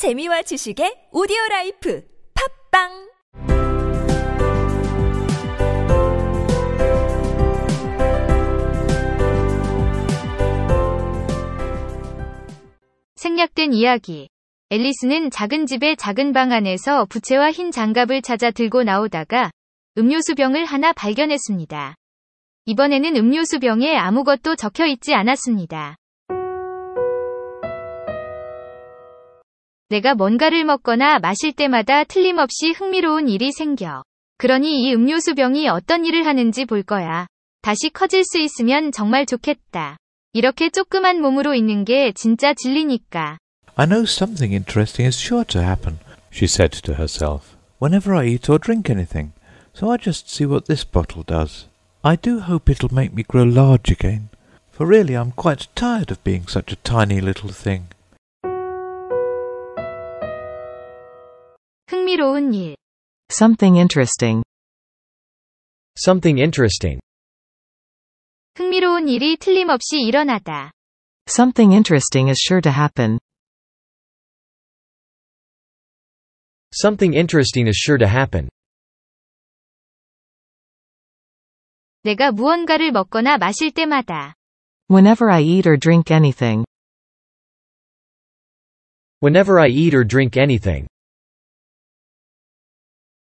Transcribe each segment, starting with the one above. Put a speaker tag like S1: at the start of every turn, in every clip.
S1: 재미와 지식의 오디오 라이프 팝빵
S2: 생략된 이야기. 앨리스는 작은 집의 작은 방 안에서 부채와 흰 장갑을 찾아 들고 나오다가 음료수 병을 하나 발견했습니다. 이번에는 음료수 병에 아무것도 적혀 있지 않았습니다. 내가 뭔가를 먹거나 마실 때마다 틀림없이 흥미로운 일이 생겨. 그러니 이 음료수 병이 어떤 일을 하는지 볼 거야. 다시 커질 수 있으면 정말 좋겠다. 이렇게 조그만 몸으로 있는 게 진짜 진리니까.
S3: I know something interesting is sure to happen, she said to herself, whenever I eat or drink anything, so I just see what this bottle does. I do hope it'll make me grow large again, for really I'm quite tired of being such a tiny little thing.
S2: 흥미로운 일.
S4: Something interesting.
S5: Something interesting.
S2: 흥미로운 일이 틀림없이 일어나다.
S4: Something interesting is sure to happen.
S5: Something interesting is sure to happen.
S2: 내가 무언가를 먹거나 마실 때마다.
S4: Whenever I eat or drink anything.
S5: Whenever I eat or drink anything.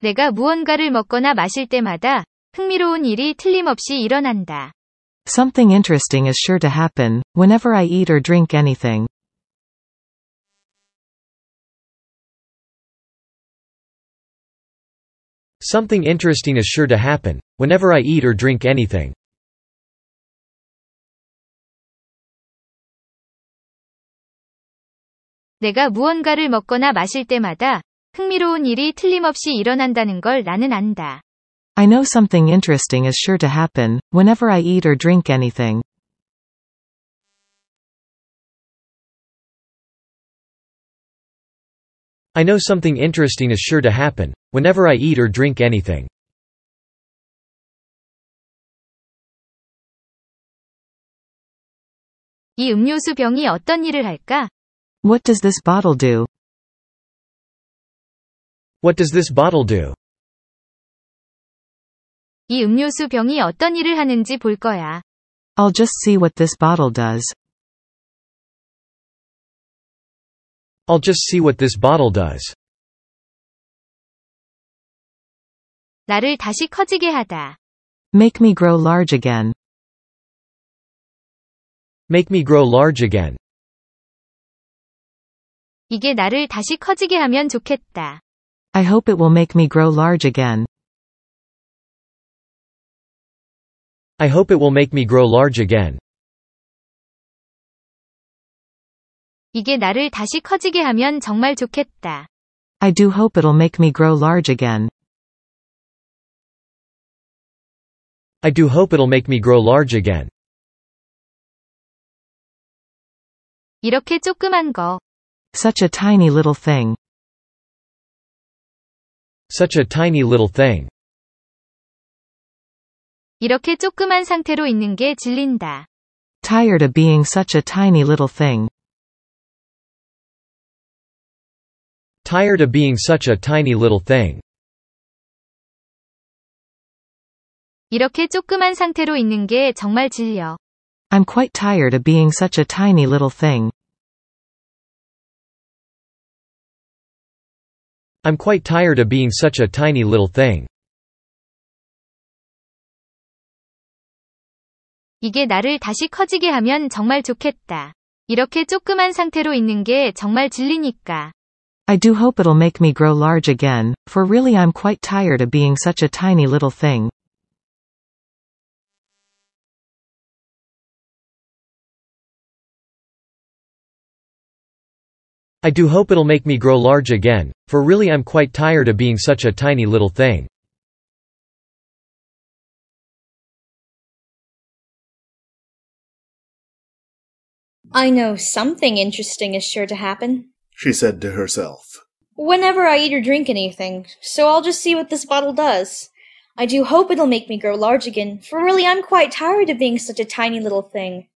S2: 내가 무언가를 먹거나 마실 때마다 흥미로운 일이 틀림없이 일어난다.
S4: Something interesting is sure to happen, whenever I eat or drink anything.
S5: Something interesting is sure to happen, whenever I eat or drink anything.
S2: 내가 무언가를 먹거나 마실 때마다 흥미로운 일이 틀림없이 일어난다는 걸 나는 안다.
S4: I know something interesting is sure to happen, whenever I eat or drink anything.
S5: I know something interesting is sure to happen, whenever I eat or drink anything.
S2: 이 음료수 병이 어떤 일을 할까?
S4: What does this bottle do?
S5: What does this bottle do?
S2: 이 음료수 병이 어떤 일을 하는지 볼 거야.
S4: I'll just see what this bottle does.
S5: I'll just see what this bottle does.
S2: 나를 다시 커지게 하다.
S4: Make me grow large again.
S5: Make me grow large again.
S2: 이게 나를 다시 커지게 하면 좋겠다.
S4: I hope it will make me grow large again.
S5: I hope it will make me grow large again.
S2: 이게 나를 다시 커지게 하면 정말 좋겠다.
S4: I do hope it'll make me grow large again.
S5: I do hope it'll make me grow large again.
S2: 이렇게 조그만 거.
S4: Such a tiny little thing.
S5: Such a tiny little thing.
S2: 이렇게 조그만 상태로 있는 게 질린다.
S4: Tired of being such a tiny little thing.
S5: Tired of being such a tiny little thing.
S2: 이렇게 조그만 상태로 있는 게 정말 질려.
S4: I'm quite tired of being such a tiny little thing.
S5: I'm quite tired of being such a tiny little thing.
S2: 이게 나를 다시 커지게 하면 정말 좋겠다. 이렇게 조그만 상태로 있는 게 정말 질리니까.
S4: I do hope it'll make me grow large again, for really I'm quite tired of being such a tiny little thing.
S5: I do hope it'll make me grow large again, for really I'm quite tired of being such a tiny little thing.
S6: I know something interesting is sure to happen.
S7: she said to herself.
S6: Whenever I eat or drink anything, so I'll just see what this bottle does. I do hope it'll make me grow large again, for really I'm quite tired of being such a tiny little thing.